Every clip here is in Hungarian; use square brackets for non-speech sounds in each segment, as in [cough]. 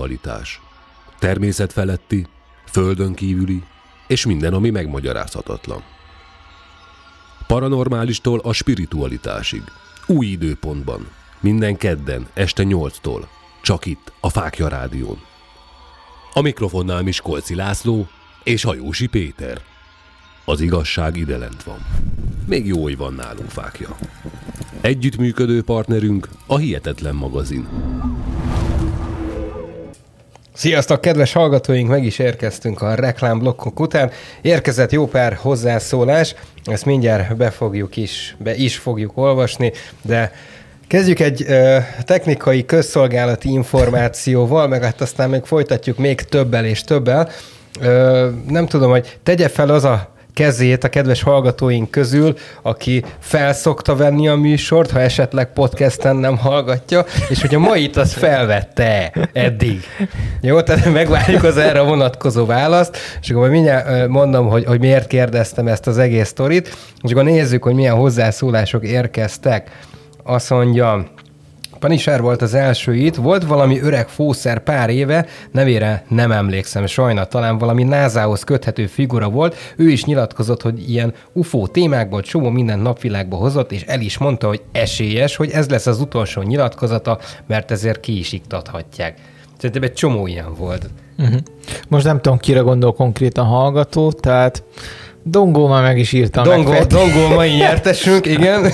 nappalitás. Természet feletti, földön kívüli, és minden, ami megmagyarázhatatlan. Paranormálistól a spiritualitásig. Új időpontban. Minden kedden, este nyolctól. Csak itt, a Fákja Rádión. A mikrofonnál Miskolci László és Hajósi Péter. Az igazság ide lent van. Még jó, hogy van nálunk fákja. Együttműködő partnerünk a Hihetetlen magazin. Sziasztok, kedves hallgatóink! Meg is érkeztünk a reklámblokkok után. Érkezett jó pár hozzászólás, ezt mindjárt be fogjuk is, be is fogjuk olvasni, de Kezdjük egy ö, technikai közszolgálati információval, meg hát aztán még folytatjuk még többel és többel. Ö, nem tudom, hogy tegye fel az a kezét a kedves hallgatóink közül, aki felszokta venni a műsort, ha esetleg podcasten nem hallgatja, és hogy a mait az felvette eddig. Jó, tehát megvárjuk az erre vonatkozó választ, és akkor mindjárt mondom, hogy, hogy miért kérdeztem ezt az egész sztorit, és akkor nézzük, hogy milyen hozzászólások érkeztek. Azt mondja, Panisár volt az első itt, volt valami öreg fószer pár éve, nevére nem emlékszem, sajna talán valami názához köthető figura volt, ő is nyilatkozott, hogy ilyen UFO témákból csomó minden napvilágba hozott, és el is mondta, hogy esélyes, hogy ez lesz az utolsó nyilatkozata, mert ezért ki is iktathatják. Szerintem egy csomó ilyen volt. Uh-huh. Most nem tudom, kire gondol konkrétan hallgató, tehát Dongó már meg is írtam. Dongó, meg, Dongó mai nyertesünk, igen.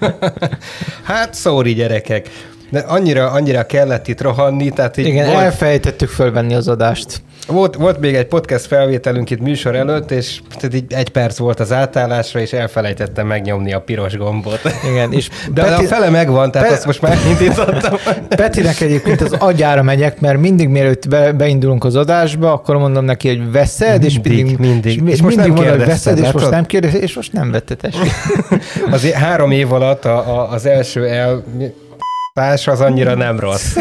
[laughs] hát szóri gyerekek. De annyira, annyira kellett itt rohanni, tehát így Igen, volt... elfejtettük fölvenni az adást. Volt, volt még egy podcast felvételünk itt műsor előtt, és tehát így egy perc volt az átállásra, és elfelejtettem megnyomni a piros gombot. Igen, és [laughs] De Peti... a fele megvan, tehát Pe... azt most már indítottam. [laughs] Petinek egyébként az agyára megyek, mert mindig mielőtt be, beindulunk az adásba, akkor mondom neki, hogy veszed, és mindig, mindig, és, és most mindig mondom, hogy veszed, és most nem kérdez, és most nem vettetes. [laughs] Azért három év alatt a, a, az első el Más az annyira nem rossz.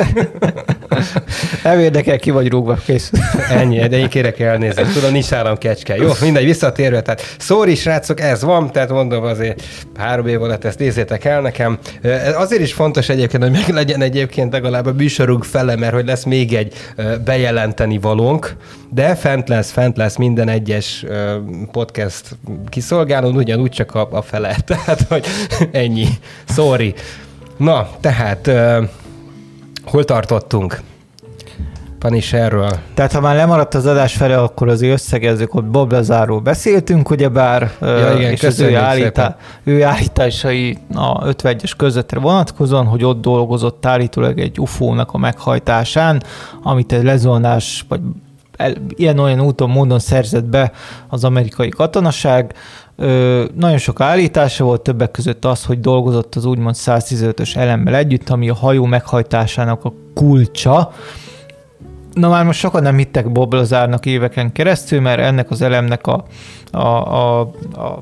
[laughs] nem érdekel, ki vagy rúgva, kész. Ennyi, de én kérek elnézést. Tudom, nincs állam kecske. Jó, mindegy, visszatérve. Tehát szóri, srácok, ez van, tehát mondom azért három év alatt ezt nézzétek el nekem. Azért is fontos egyébként, hogy meg legyen egyébként legalább a műsorunk fele, mert hogy lesz még egy bejelenteni valónk, de fent lesz, fent lesz minden egyes podcast kiszolgálón, ugyanúgy csak a, a fele. [laughs] Tehát, hogy ennyi. Sorry. Na, tehát uh, hol tartottunk? Panis erről. Tehát ha már lemaradt az adás fele, akkor az összegezzük, hogy Bob Lazáról beszéltünk, ugyebár, ja, igen, és az ő, állítá, ő állításai a 51-es közvetre vonatkozóan, hogy ott dolgozott állítólag egy UFO-nak a meghajtásán, amit egy lezónás, vagy ilyen-olyan úton, módon szerzett be az amerikai katonaság, Ö, nagyon sok állítása volt, többek között az, hogy dolgozott az úgymond 115-ös elemmel együtt, ami a hajó meghajtásának a kulcsa. Na már most sokan nem hittek Bob Lazárnak éveken keresztül, mert ennek az elemnek a, a, a, a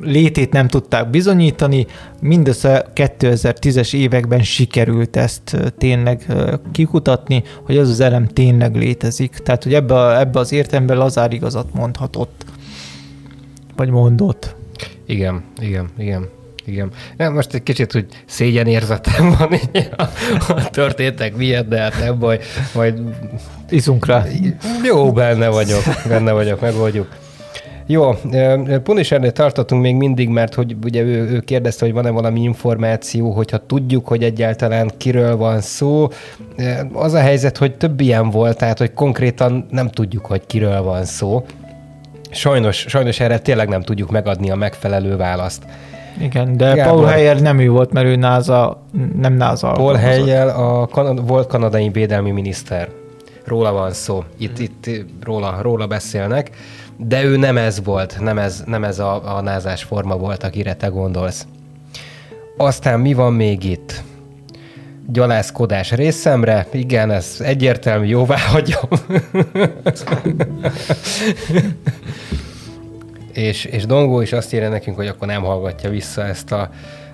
létét nem tudták bizonyítani, mindössze 2010-es években sikerült ezt tényleg kikutatni, hogy az az elem tényleg létezik. Tehát, hogy ebbe, ebbe az értelemben Lazár igazat mondhatott vagy mondott. Igen, igen, igen. Igen. Nem, most egy kicsit hogy szégyen érzetem van így a, a történtek miatt, de hát nem baj, majd... Iszunk rá. Jó, benne vagyok, benne vagyok, megoldjuk. Jó, Punishernél tartottunk még mindig, mert hogy ugye ő, ő kérdezte, hogy van-e valami információ, hogyha tudjuk, hogy egyáltalán kiről van szó. Az a helyzet, hogy több ilyen volt, tehát hogy konkrétan nem tudjuk, hogy kiről van szó. Sajnos, sajnos erre tényleg nem tudjuk megadni a megfelelő választ. Igen, de Gábor, Paul Heyer nem ő volt, mert ő NASA, nem NASA. Paul Heyer a kan- volt kanadai védelmi miniszter. Róla van szó. Itt, itt róla, róla beszélnek. De ő nem ez volt, nem ez, nem ez a, a názás forma volt, akire te gondolsz. Aztán mi van még itt? Gyalászkodás részemre, igen, ez egyértelmű, jóvá hagyom. és, és Dongó is azt írja nekünk, hogy akkor nem hallgatja vissza ezt a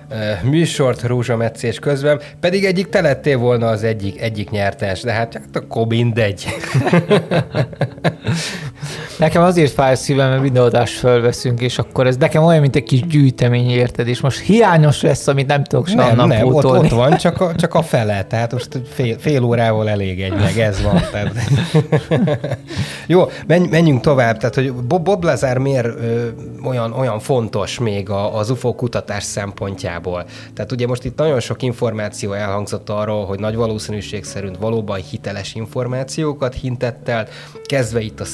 uh, műsort rózsametszés közben, pedig egyik te lettél volna az egyik, egyik nyertes, de hát, hát akkor mindegy. Nekem azért fáj a szívem, mert videóadást fölveszünk, és akkor ez nekem olyan, mint egy kis gyűjtemény, érted? És most hiányos lesz, amit nem tudok se nem, nem, ott, ott, van, csak a, csak a fele, tehát most fél, fél órával elég egy meg, ez van. Tehát. Jó, menj, menjünk tovább, tehát hogy Bob, Lazar miért ö, olyan, olyan fontos még a, az UFO kutatás szempontjából? Tehát ugye most itt nagyon sok információ elhangzott arról, hogy nagy valószínűség szerint valóban hiteles információkat hintett el, kezdve itt a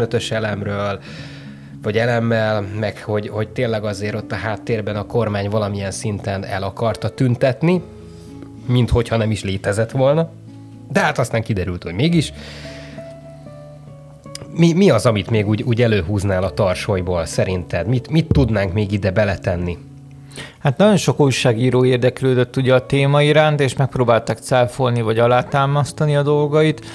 115-ös elemről, vagy elemmel, meg hogy, hogy tényleg azért ott a háttérben a kormány valamilyen szinten el akarta tüntetni, mint hogyha nem is létezett volna. De hát aztán kiderült, hogy mégis. Mi, mi az, amit még úgy, úgy előhúznál a tarsolyból szerinted? Mit, mit tudnánk még ide beletenni? Hát nagyon sok újságíró érdeklődött ugye a téma iránt, és megpróbáltak cáfolni vagy alátámasztani a dolgait,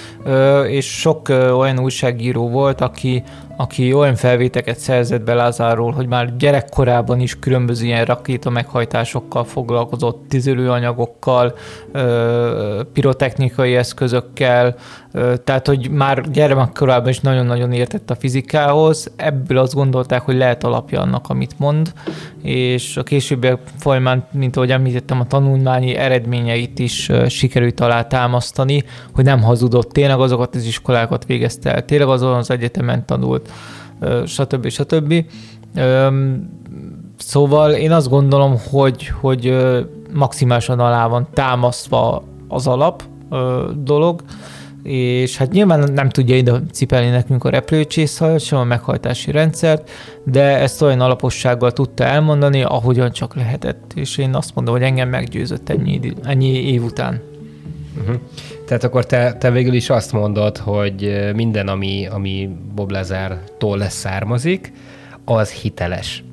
és sok olyan újságíró volt, aki, aki olyan felvéteket szerzett be Lázáról, hogy már gyerekkorában is különböző ilyen rakéta meghajtásokkal foglalkozott, tüzelőanyagokkal, pirotechnikai eszközökkel, tehát hogy már gyermekkorában is nagyon-nagyon értett a fizikához, ebből azt gondolták, hogy lehet alapja annak, amit mond, és a későbbiek folyamán, mint ahogy említettem, a tanulmányi eredményeit is sikerült alá támasztani, hogy nem hazudott, tényleg azokat az iskolákat végezte el, tényleg azon az egyetemen tanult, stb. stb. Szóval én azt gondolom, hogy, hogy maximálisan alá van támasztva az alap dolog, és hát nyilván nem tudja ide cipelni nekünk a repülőcsészhajat, sem a meghajtási rendszert, de ezt olyan alapossággal tudta elmondani, ahogyan csak lehetett, és én azt mondom, hogy engem meggyőzött ennyi, ennyi év után. Uh-huh. Tehát akkor te, te végül is azt mondod, hogy minden, ami, ami Bob Lazar-tól származik, az hiteles.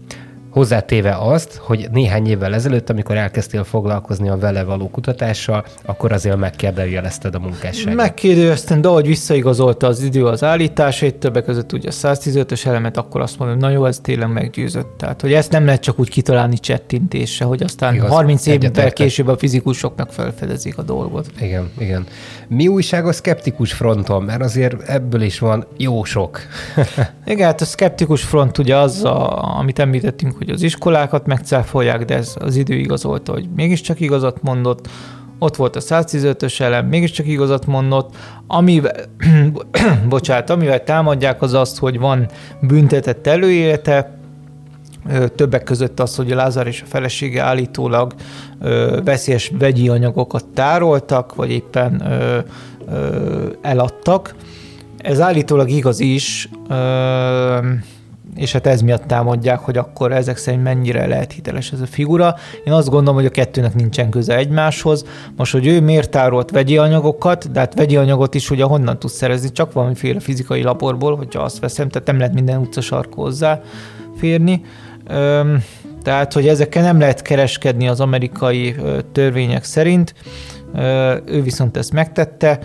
Hozzátéve azt, hogy néhány évvel ezelőtt, amikor elkezdtél foglalkozni a vele való kutatással, akkor azért megkérdőjelezted a munkásságot. Megkérdőjeleztem, de ahogy visszaigazolta az idő az állításait, többek között ugye a 115-ös elemet, akkor azt mondom, na jó, ez tényleg meggyőzött. Tehát, hogy ezt nem lehet csak úgy kitalálni csettintésre, hogy aztán Igaz, 30 évvel később a fizikusok meg felfedezik a dolgot. Igen, igen. Mi újság a szkeptikus fronton? Mert azért ebből is van jó sok. igen, hát a szkeptikus front ugye az, a, amit említettünk, hogy az iskolákat megcáfolják, de ez az idő igazolta, hogy mégiscsak igazat mondott, ott volt a 115-ös elem, mégiscsak igazat mondott, amivel, [clears throat] bocsánat, amivel támadják az azt, hogy van büntetett előélete, többek között az, hogy Lázár és a felesége állítólag veszélyes vegyi anyagokat tároltak, vagy éppen eladtak. Ez állítólag igaz is, és hát ez miatt támadják, hogy akkor ezek szerint mennyire lehet hiteles ez a figura. Én azt gondolom, hogy a kettőnek nincsen köze egymáshoz. Most, hogy ő miért tárolt vegyi anyagokat, de hát vegyi anyagot is ugye honnan tud szerezni, csak valamiféle fizikai laborból, hogyha azt veszem, tehát nem lehet minden utcasarkó hozzá férni. Öm, tehát, hogy ezekkel nem lehet kereskedni az amerikai törvények szerint, ő viszont ezt megtette.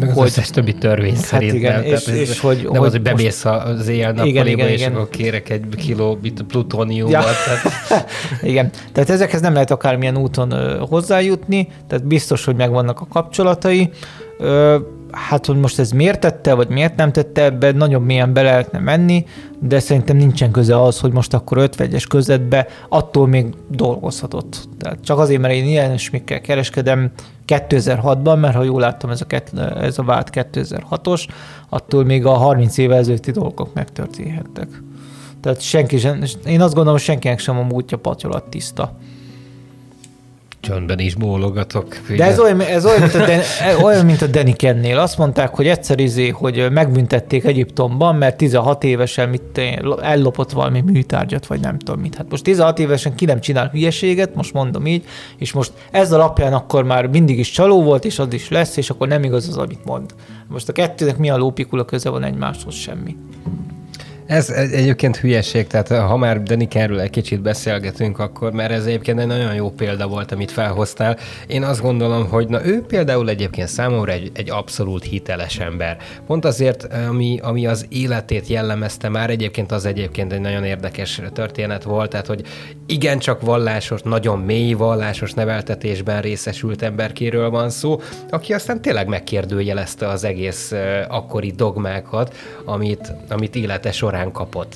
Meg az hogy, összes többi törvény hát szerint. Igen, nem, és, és, és hogy, nem hogy az, hogy bemész az éjjel-nappaliba, és igen. akkor kérek egy kiló plutóniumot. Ja. Tehát. [laughs] igen, tehát ezekhez nem lehet akármilyen úton hozzájutni, tehát biztos, hogy megvannak a kapcsolatai hát hogy most ez miért tette, vagy miért nem tette ebbe, nagyon mélyen be lehetne menni, de szerintem nincsen köze az, hogy most akkor ötvegyes közvetbe attól még dolgozhatott. Tehát csak azért, mert én ilyen ismikkel kereskedem 2006-ban, mert ha jól láttam, ez a, ez a vált 2006-os, attól még a 30 éve ezelőtti dolgok megtörténhettek. Tehát senki sem, én azt gondolom, senkinek sem a múltja patyolat tiszta. Csöndben is bólogatok. De ez olyan, ez olyan, mint a, Den, olyan, mint a Danny Kennél. Azt mondták, hogy egyszer izé, hogy megbüntették Egyiptomban, mert 16 évesen mit ellopott valami műtárgyat, vagy nem tudom mit. Hát most 16 évesen ki nem csinál hülyeséget, most mondom így, és most ez alapján akkor már mindig is csaló volt, és az is lesz, és akkor nem igaz az, amit mond. Most a kettőnek mi a lópikula köze van egymáshoz semmi. Ez egyébként hülyeség, tehát ha már Denikerről egy kicsit beszélgetünk, akkor mert ez egyébként egy nagyon jó példa volt, amit felhoztál. Én azt gondolom, hogy na ő például egyébként számomra egy, egy abszolút hiteles ember. Pont azért, ami, ami az életét jellemezte már, egyébként az egyébként egy nagyon érdekes történet volt, tehát hogy igencsak vallásos, nagyon mély vallásos neveltetésben részesült emberkéről van szó, aki aztán tényleg megkérdőjelezte az egész akkori dogmákat, amit, amit élete során során kapott.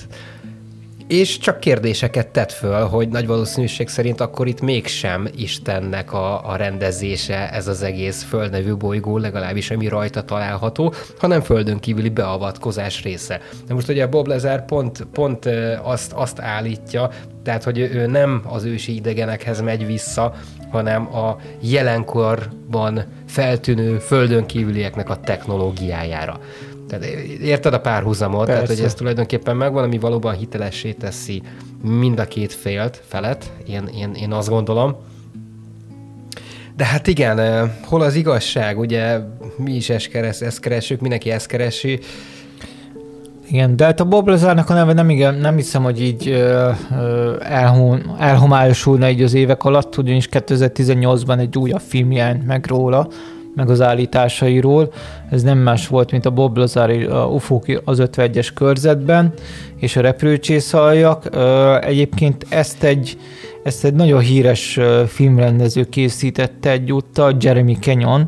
És csak kérdéseket tett föl, hogy nagy valószínűség szerint akkor itt mégsem Istennek a, a rendezése ez az egész földnevű bolygó, legalábbis ami rajta található, hanem földön kívüli beavatkozás része. De most ugye Bob Lazar pont, pont azt, azt állítja, tehát hogy ő nem az ősi idegenekhez megy vissza, hanem a jelenkorban feltűnő földön kívülieknek a technológiájára. Tehát érted a párhuzamot? Persze. Tehát, hogy ez tulajdonképpen megvan, ami valóban hitelessé teszi mind a két félt, felet, én, én, én azt gondolom. De hát igen, hol az igazság? Ugye mi is ezt, keres, ezt keresünk, mindenki ezt keresi. Igen, de hát a Bob Lazarnak a neve nem, igen, nem hiszem, hogy így ö, ö, elhom, elhomályosulna így az évek alatt, ugyanis 2018-ban egy újabb film jelent meg róla, meg az állításairól. Ez nem más volt, mint a Bob Lazar a az 51-es körzetben, és a repülőcsészhaljak. Egyébként ezt egy, ezt egy nagyon híres filmrendező készítette egyúttal, Jeremy Kenyon,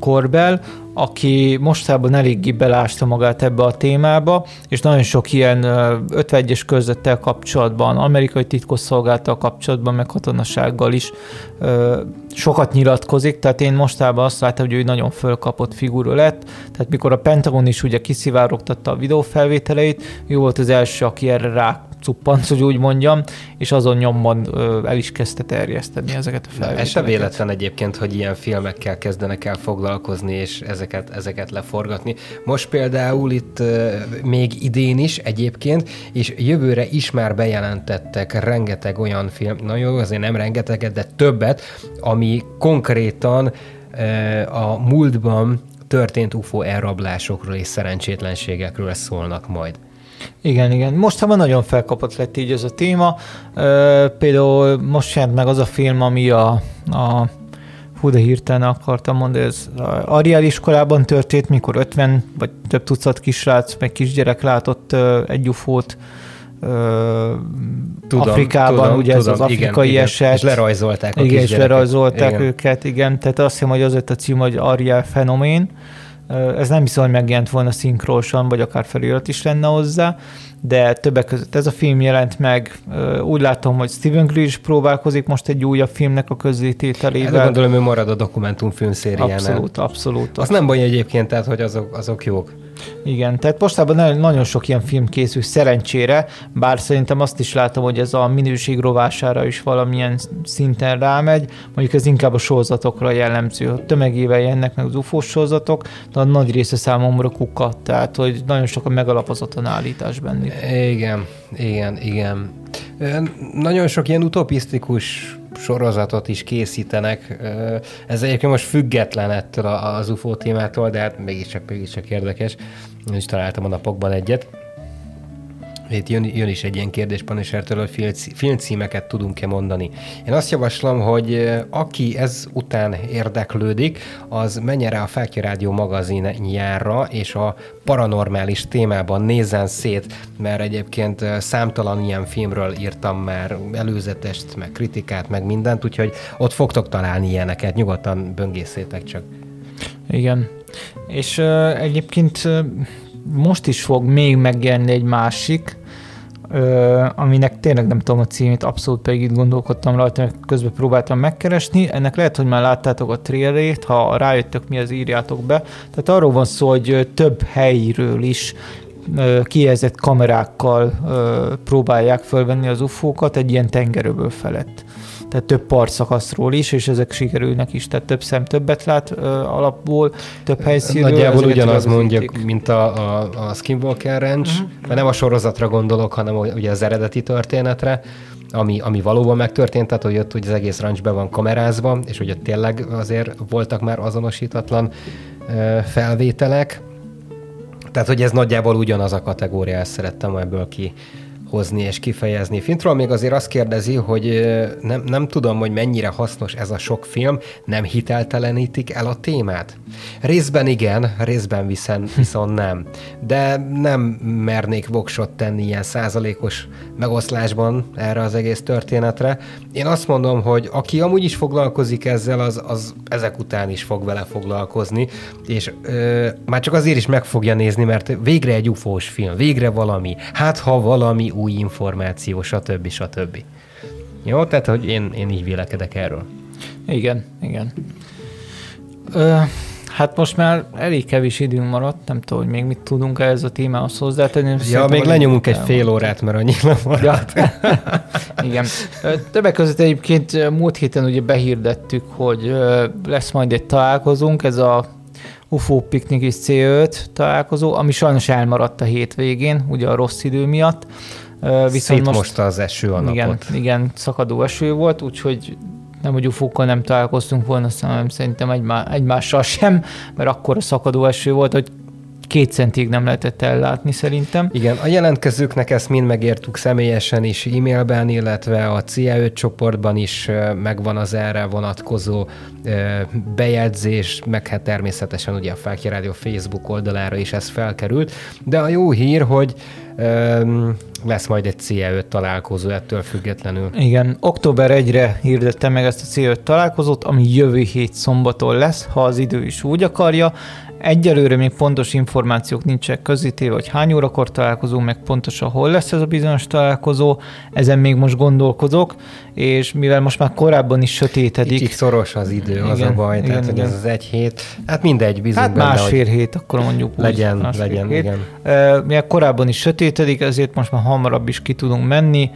Korbel, aki mostában eléggé belásta magát ebbe a témába, és nagyon sok ilyen 51-es körzettel kapcsolatban, amerikai titkosszolgáltal kapcsolatban, meg katonasággal is sokat nyilatkozik, tehát én mostában azt láttam, hogy ő nagyon fölkapott figura lett, tehát mikor a Pentagon is ugye kiszivárogtatta a videófelvételeit, ő volt az első, aki erre rá cuppant, hogy úgy mondjam, és azon nyomban el is kezdte terjeszteni ezeket a felvételeket. Ez se véletlen egyébként, hogy ilyen filmekkel kezdenek el foglalkozni, és ezeket, ezeket leforgatni. Most például itt még idén is egyébként, és jövőre is már bejelentettek rengeteg olyan film, na jó, azért nem rengeteget, de többet, ami konkrétan a múltban történt UFO elrablásokról és szerencsétlenségekről szólnak majd. Igen, igen. Mostában nagyon felkapott lett így ez a téma. Például most jelent meg az a film, ami a, a hú, de hirtelen akartam mondani, ez Ariel iskolában történt, mikor 50 vagy több tucat kisrác, meg kisgyerek látott egy ufót tudom, Afrikában, tudom, ugye tudom, ez az afrikai igen, eset. És lerajzolták a Igen, és lerajzolták igen. őket, igen. Tehát azt hiszem, hogy azért a cím, hogy Ariel fenomén. Ez nem hiszem, hogy megjelent volna szinkrósan, vagy akár felirat is lenne hozzá, de többek között ez a film jelent meg. Úgy látom, hogy Steven Greer is próbálkozik most egy újabb filmnek a közzétételével. Hát gondolom, hogy marad a dokumentumfilm szérián. Abszolút, abszolút. Az nem baj egyébként, tehát, hogy azok, azok jók. Igen, tehát mostában nagyon sok ilyen film készül szerencsére, bár szerintem azt is látom, hogy ez a minőség rovására is valamilyen szinten rámegy, mondjuk ez inkább a sorozatokra jellemző. A tömegével jönnek meg az UFO sorozatok, de a nagy része számomra kukat, tehát hogy nagyon sok a megalapozatlan állítás bennük. Igen, igen, igen. Nagyon sok ilyen utopisztikus sorozatot is készítenek. Ez egyébként most független ettől az UFO témától, de hát mégiscsak, mégiscsak érdekes. Én is találtam a napokban egyet. Itt jön, jön is egy ilyen kérdés Punishertől, hogy filmcímeket tudunk-e mondani. Én azt javaslom, hogy aki ez után érdeklődik, az menjen rá a Fákja Rádió magazinjára, és a paranormális témában nézzen szét, mert egyébként számtalan ilyen filmről írtam már előzetest, meg kritikát, meg mindent, úgyhogy ott fogtok találni ilyeneket, nyugodtan böngészétek csak. Igen. És uh, egyébként uh, most is fog még megjelenni egy másik, ö, aminek tényleg nem tudom a címét, abszolút pedig itt gondolkodtam rajta, mert közben próbáltam megkeresni. Ennek lehet, hogy már láttátok a trailerét, ha rájöttök mi az írjátok be. Tehát arról van szó, hogy több helyről is kijelzett kamerákkal próbálják fölvenni az ufókat egy ilyen tengerőből felett tehát több partszakaszról is, és ezek sikerülnek is, tehát több szem többet lát alapból, több helyszínről. Nagyjából ugyanaz mondjuk, mint a, a, a Skinwalker Ranch, uh-huh. mert nem a sorozatra gondolok, hanem ugye az eredeti történetre, ami, ami valóban megtörtént, tehát hogy ott hogy az egész ranch be van kamerázva, és ugye tényleg azért voltak már azonosítatlan felvételek, Tehát, hogy ez nagyjából ugyanaz a kategória, ezt szerettem ebből ki hozni és kifejezni. Fintról még azért azt kérdezi, hogy nem, nem tudom, hogy mennyire hasznos ez a sok film, nem hiteltelenítik el a témát? Részben igen, részben viszont, [laughs] viszont nem. De nem mernék voksot tenni ilyen százalékos megoszlásban erre az egész történetre. Én azt mondom, hogy aki amúgy is foglalkozik ezzel, az, az ezek után is fog vele foglalkozni, és ö, már csak azért is meg fogja nézni, mert végre egy ufós film, végre valami, hát ha valami új információ, stb. stb. Jó, tehát hogy én, én így vélekedek erről. Igen, igen. Ö, hát most már elég kevés időnk maradt, nem tudom, hogy még mit tudunk ehhez a témához hozzátenni. Ja, még lenyomunk egy fél órát, mert annyira maradt. Ja. [laughs] igen. Többek között egyébként múlt héten ugye behirdettük, hogy lesz majd egy találkozunk, ez a UFO Piknik és C5 találkozó, ami sajnos elmaradt a hétvégén, ugye a rossz idő miatt. Viszont most, most az eső a igen, napot. Igen, szakadó eső volt, úgyhogy nem, hogy ufókkal nem találkoztunk volna, hanem szerintem egymá, egymással sem, mert akkor a szakadó eső volt, hogy két centig nem lehetett ellátni szerintem. Igen, a jelentkezőknek ezt mind megértük személyesen is e-mailben, illetve a CIA 5 csoportban is megvan az erre vonatkozó bejegyzés, meg hát természetesen ugye a Fákja Rádió Facebook oldalára is ez felkerült, de a jó hír, hogy lesz majd egy CE5 találkozó ettől függetlenül. Igen, október 1-re hirdette meg ezt a CE5 találkozót, ami jövő hét szombaton lesz, ha az idő is úgy akarja. Egyelőre még pontos információk nincsenek közítéve, hogy hány órakor találkozunk, meg pontosan hol lesz ez a bizonyos találkozó. Ezen még most gondolkozok, és mivel most már korábban is sötétedik. Kicsit szoros az idő, igen, az a baj, igen, tehát igen. hogy ez az egy hét, hát mindegy, bízunk Hát benne, másfél hét, akkor mondjuk legyen, úgy, legyen, hét. igen. Mivel korábban is sötétedik, ezért most már hamarabb is ki tudunk menni,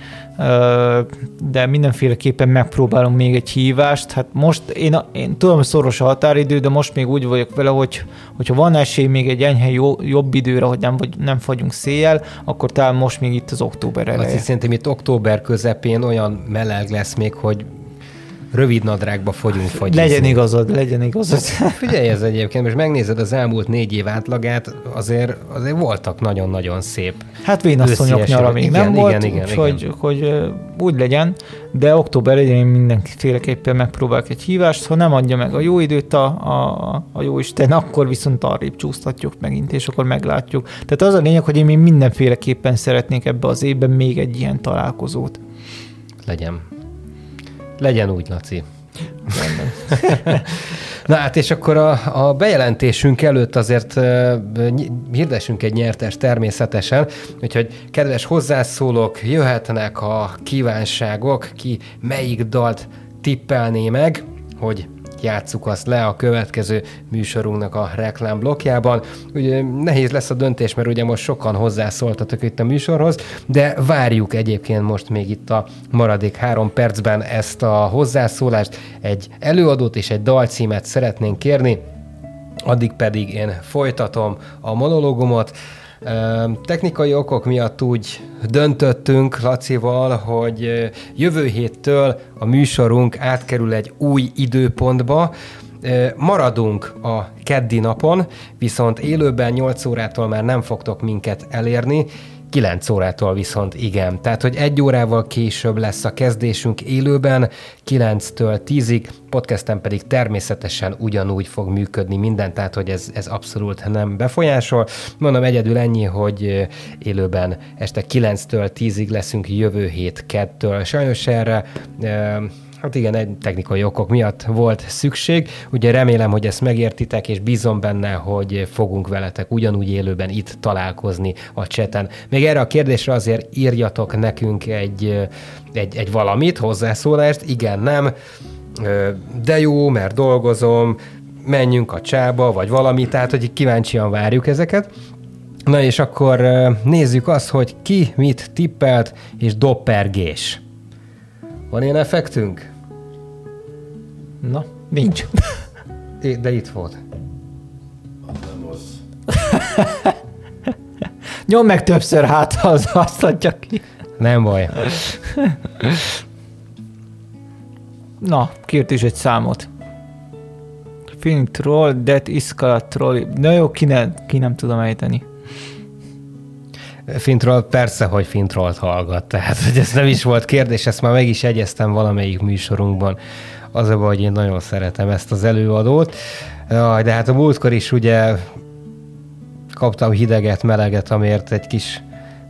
de mindenféleképpen megpróbálunk még egy hívást. Hát most én, én tudom, hogy szoros a határidő, de most még úgy vagyok vele, hogy hogyha van esély még egy enyhe jó, jobb időre, hogy nem, vagy, nem fagyunk széjjel, akkor talán most még itt az október eleje. Azt szerintem itt október közepén olyan meleg lesz még, hogy rövid nadrágba fogyunk fagyizni. Legyen igazad, legyen igazad. [laughs] Figyelj ez egyébként, most megnézed az elmúlt négy év átlagát, azért, azért voltak nagyon-nagyon szép Hát vénasszonyok nyara még igen, nem igen, volt, igen, úgyhogy igen. hogy úgy legyen, de október én mindenféleképpen megpróbálok egy hívást, ha nem adja meg a jó időt a, a, a jó Isten, akkor viszont arrébb csúsztatjuk megint, és akkor meglátjuk. Tehát az a lényeg, hogy én mindenféleképpen szeretnék ebbe az évben még egy ilyen találkozót. Legyen. Legyen úgy, Laci. [laughs] Na hát, és akkor a, a bejelentésünk előtt azért uh, hirdessünk egy nyertes természetesen, úgyhogy kedves hozzászólók, jöhetnek a kívánságok, ki melyik dalt tippelné meg, hogy játsszuk azt le a következő műsorunknak a reklámblokkjában. Ugye nehéz lesz a döntés, mert ugye most sokan hozzászóltatok itt a műsorhoz, de várjuk egyébként most még itt a maradék három percben ezt a hozzászólást. Egy előadót és egy dalcímet szeretnénk kérni, addig pedig én folytatom a monológumot. Technikai okok miatt úgy döntöttünk Lacival, hogy jövő héttől a műsorunk átkerül egy új időpontba, Maradunk a keddi napon, viszont élőben 8 órától már nem fogtok minket elérni, 9 órától viszont igen. Tehát, hogy egy órával később lesz a kezdésünk élőben, 9-től 10-ig, podcasten pedig természetesen ugyanúgy fog működni minden, tehát, hogy ez, ez abszolút nem befolyásol. Mondom egyedül ennyi, hogy élőben este 9-től 10-ig leszünk jövő hét kettől. Sajnos erre Hát igen, egy technikai okok miatt volt szükség. Ugye remélem, hogy ezt megértitek, és bízom benne, hogy fogunk veletek ugyanúgy élőben itt találkozni a cseten. Még erre a kérdésre azért írjatok nekünk egy, egy, egy valamit, hozzászólást, igen, nem, de jó, mert dolgozom, menjünk a csába, vagy valami, tehát hogy kíváncsian várjuk ezeket. Na és akkor nézzük azt, hogy ki mit tippelt, és doppergés. Van ilyen effektünk? Na, nincs. [laughs] De itt volt. [laughs] Nem az. Nyom meg többször hát, az azt adja ki. Nem baj. Na, kért is egy számot. Film troll, that iskala troll. Na jó, ki, ne, ki nem tudom ejteni. Fintról persze, hogy Fintrolt hallgat, tehát hogy ez nem is volt kérdés, ezt már meg is egyeztem valamelyik műsorunkban. Az a baj, hogy én nagyon szeretem ezt az előadót. De hát a múltkor is ugye kaptam hideget, meleget, amért egy kis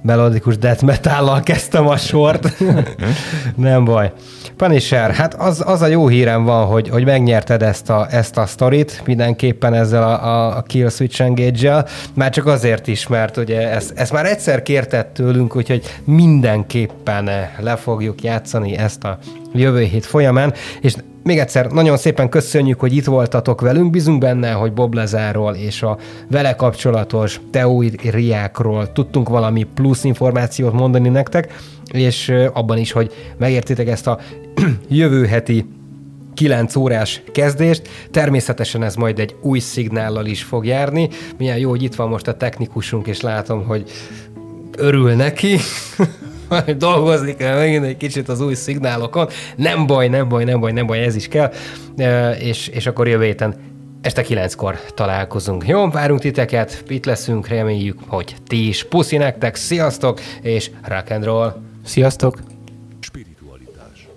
melodikus death metállal kezdtem a sort. [laughs] nem baj. Punisher, hát az, az a jó hírem van, hogy, hogy megnyerted ezt a, ezt a sztorit mindenképpen ezzel a, a Kill Switch engage már csak azért is, mert ugye ezt, ezt már egyszer kértett tőlünk, úgyhogy mindenképpen le fogjuk játszani ezt a jövő hét folyamán, és még egyszer nagyon szépen köszönjük, hogy itt voltatok velünk. Bízunk benne, hogy Bob Lezáról és a vele kapcsolatos teóriákról tudtunk valami plusz információt mondani nektek, és abban is, hogy megértitek ezt a [clears throat] jövő heti 9 órás kezdést. Természetesen ez majd egy új szignállal is fog járni. Milyen jó, hogy itt van most a technikusunk, és látom, hogy örül neki. [laughs] dolgozni kell megint egy kicsit az új szignálokon. Nem baj, nem baj, nem baj, nem baj, ez is kell. És, és akkor jövő héten este kilenckor találkozunk. Jó, várunk titeket, itt leszünk, reméljük, hogy ti is. Puszi nektek, sziasztok, és rock and roll. Sziasztok! Spiritualitás.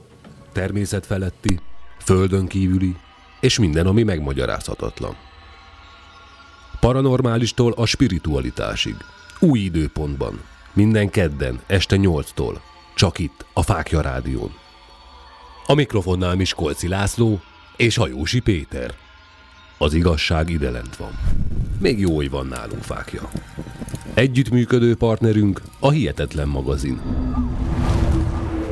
Természet feletti, földön kívüli, és minden, ami megmagyarázhatatlan. Paranormálistól a spiritualitásig. Új időpontban. Minden kedden, este 8-tól. Csak itt, a Fákja Rádión. A mikrofonnál Miskolci László és Hajósi Péter. Az igazság ide lent van. Még jó, hogy van nálunk fákja. Együttműködő partnerünk a Hihetetlen magazin.